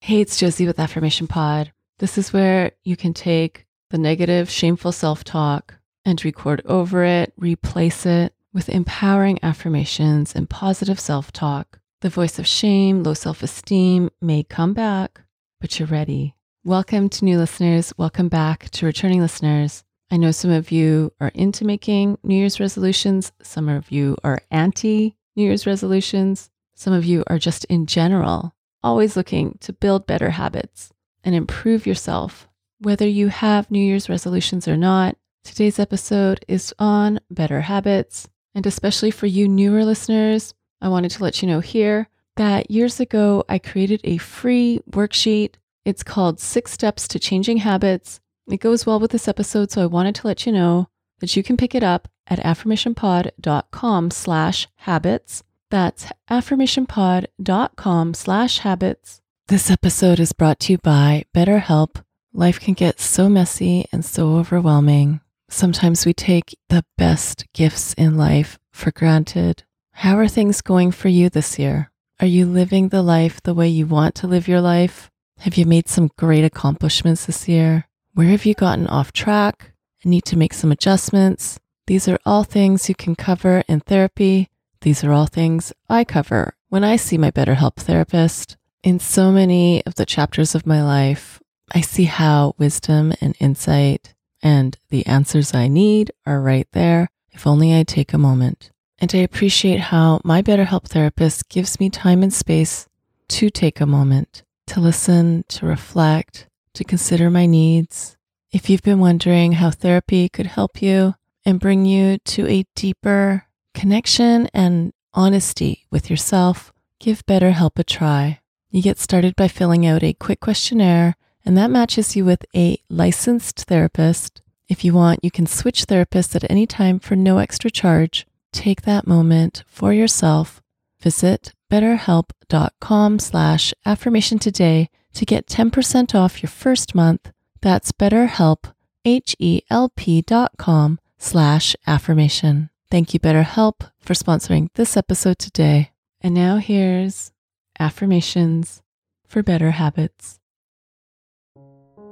Hey, it's Josie with Affirmation Pod. This is where you can take the negative, shameful self talk and record over it, replace it with empowering affirmations and positive self talk. The voice of shame, low self esteem may come back, but you're ready. Welcome to new listeners. Welcome back to returning listeners. I know some of you are into making New Year's resolutions, some of you are anti New Year's resolutions, some of you are just in general always looking to build better habits and improve yourself. Whether you have New Year's resolutions or not, today's episode is on better habits. And especially for you newer listeners, I wanted to let you know here that years ago I created a free worksheet. It's called Six Steps to Changing Habits. It goes well with this episode, so I wanted to let you know that you can pick it up at affirmationpod.com slash habits. That's affirmationpod.com slash habits. This episode is brought to you by BetterHelp. Life can get so messy and so overwhelming. Sometimes we take the best gifts in life for granted. How are things going for you this year? Are you living the life the way you want to live your life? Have you made some great accomplishments this year? Where have you gotten off track and need to make some adjustments? These are all things you can cover in therapy these are all things I cover when I see my BetterHelp therapist. In so many of the chapters of my life, I see how wisdom and insight and the answers I need are right there if only I take a moment. And I appreciate how my BetterHelp therapist gives me time and space to take a moment, to listen, to reflect, to consider my needs. If you've been wondering how therapy could help you and bring you to a deeper, connection and honesty with yourself, give BetterHelp a try. You get started by filling out a quick questionnaire, and that matches you with a licensed therapist. If you want, you can switch therapists at any time for no extra charge. Take that moment for yourself. Visit betterhelp.com slash affirmation today to get 10% off your first month. That's betterhelp, H-E-L-P dot com slash affirmation. Thank you, BetterHelp, for sponsoring this episode today. And now here's affirmations for better habits.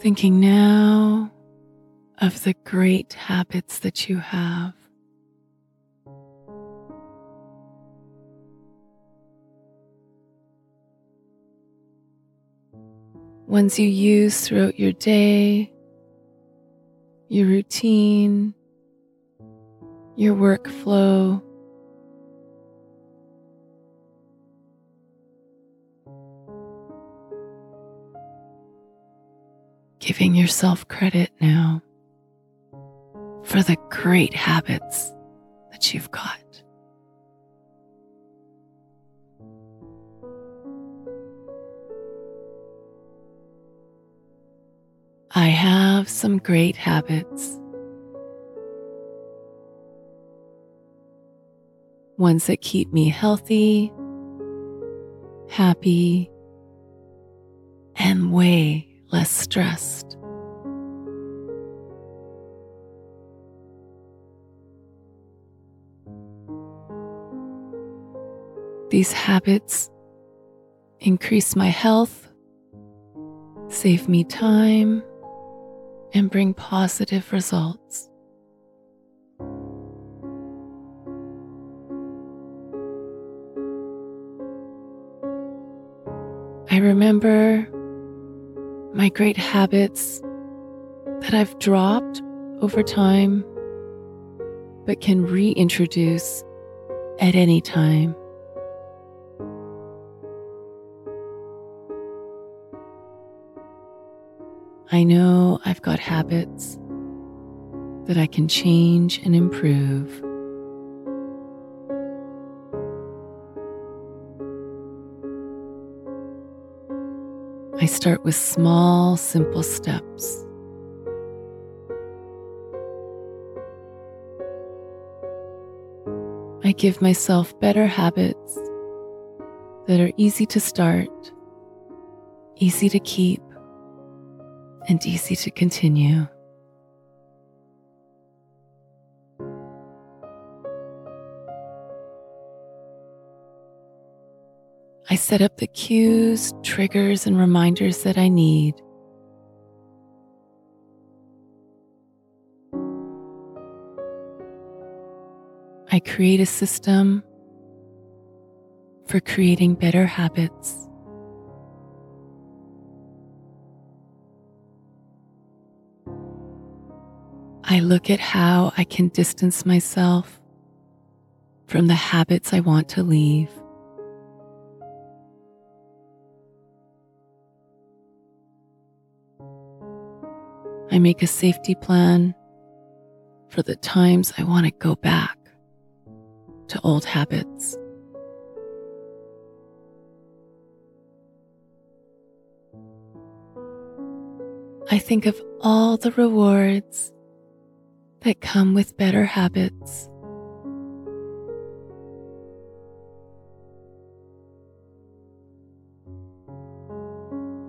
Thinking now of the great habits that you have. Ones you use throughout your day, your routine, your workflow. Giving yourself credit now for the great habits that you've got. I have some great habits. Ones that keep me healthy, happy, and way less stressed. These habits increase my health, save me time, and bring positive results. I remember my great habits that I've dropped over time, but can reintroduce at any time. I know I've got habits that I can change and improve. Start with small, simple steps. I give myself better habits that are easy to start, easy to keep, and easy to continue. Set up the cues, triggers, and reminders that I need. I create a system for creating better habits. I look at how I can distance myself from the habits I want to leave. I make a safety plan for the times I want to go back to old habits. I think of all the rewards that come with better habits.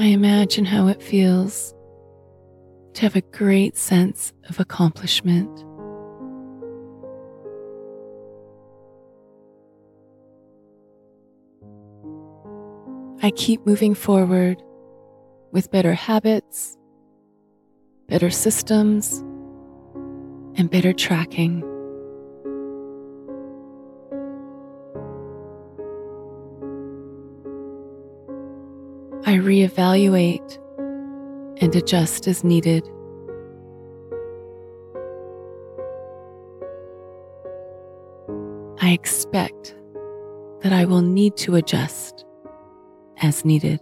I imagine how it feels to have a great sense of accomplishment. I keep moving forward with better habits, better systems, and better tracking. I reevaluate and adjust as needed. I expect that I will need to adjust as needed.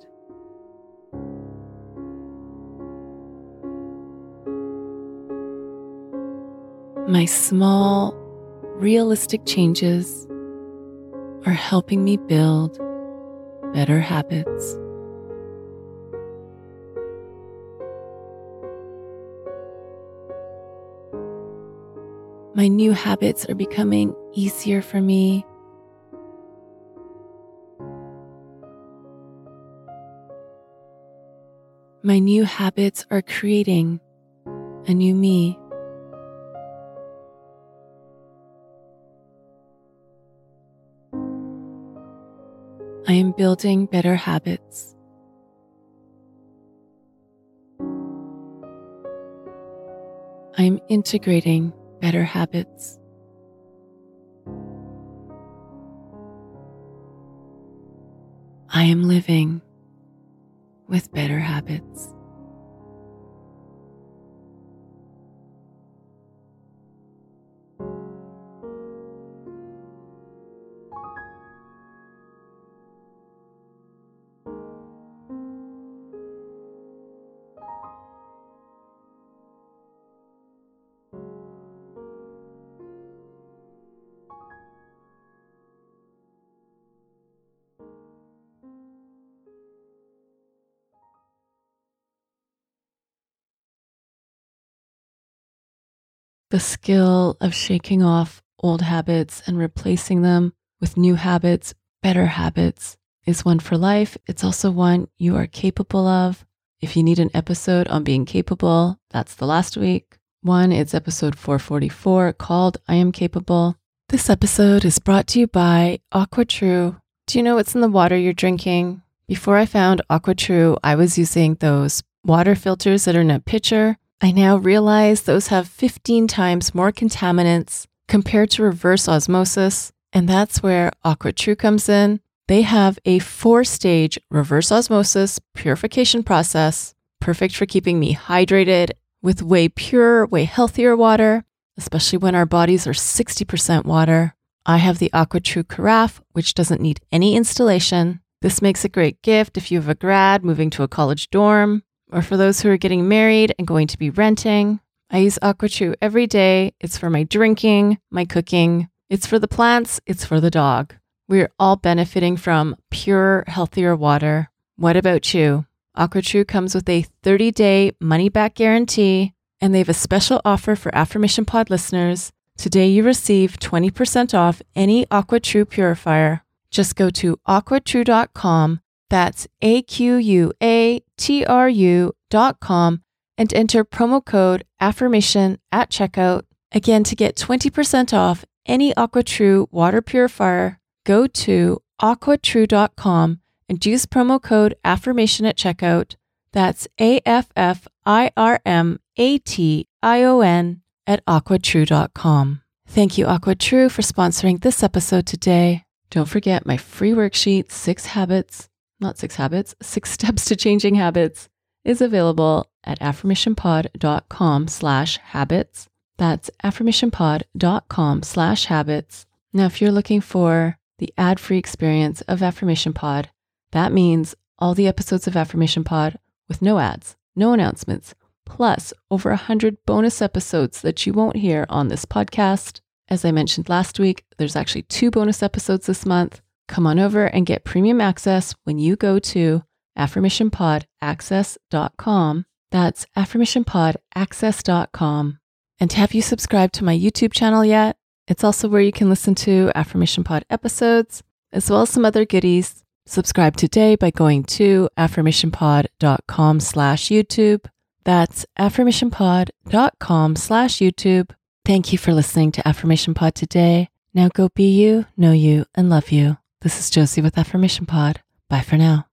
My small, realistic changes are helping me build better habits. My new habits are becoming easier for me. My new habits are creating a new me. I am building better habits. I am integrating better habits. I am living with better habits. The skill of shaking off old habits and replacing them with new habits, better habits, is one for life. It's also one you are capable of. If you need an episode on being capable, that's the last week. One, it's episode 444 called I Am Capable. This episode is brought to you by AquaTru. Do you know what's in the water you're drinking? Before I found AquaTru, I was using those water filters that are in a pitcher I now realize those have 15 times more contaminants compared to reverse osmosis, and that's where AquaTru comes in. They have a four stage reverse osmosis purification process, perfect for keeping me hydrated with way purer, way healthier water, especially when our bodies are 60% water. I have the AquaTru Carafe, which doesn't need any installation. This makes a great gift if you have a grad moving to a college dorm, or for those who are getting married and going to be renting. I use AquaTru every day. It's for my drinking, my cooking, it's for the plants, it's for the dog. We're all benefiting from pure, healthier water. What about you? AquaTru comes with a 30 day money back guarantee, and they have a special offer for Affirmation Pod listeners. Today, you receive 20% off any AquaTru purifier. Just go to aquatru.com, that's A Q U A T R U.com, and enter promo code AFFIRMATION at checkout. Again, to get 20% off any AquaTru water purifier, go to aquatru.com and use promo code AFFIRMATION at checkout. That's A F F I R M A T I O N at aquatru.com. Thank you, AquaTru, for sponsoring this episode today. Don't forget my free worksheet, Six Habits, not Six Habits, Six Steps to Changing Habits, is available at affirmationpod.com slash habits. That's affirmationpod.com slash habits. Now, if you're looking for the ad free experience of Affirmation Pod, that means all the episodes of Affirmation Pod with no ads, no announcements, plus over 100 bonus episodes that you won't hear on this podcast. As I mentioned last week, there's actually two bonus episodes this month. Come on over and get premium access when you go to affirmationpodaccess.com. That's affirmationpodaccess.com. And have you subscribed to my YouTube channel yet? It's also where you can listen to Affirmation Pod episodes, as well as some other goodies. Subscribe today by going to affirmationpod.com slash YouTube. That's affirmationpod.com slash YouTube. Thank you for listening to Affirmation Pod today. Now go be you, know you, and love you. This is Josie with Affirmation Pod. Bye for now.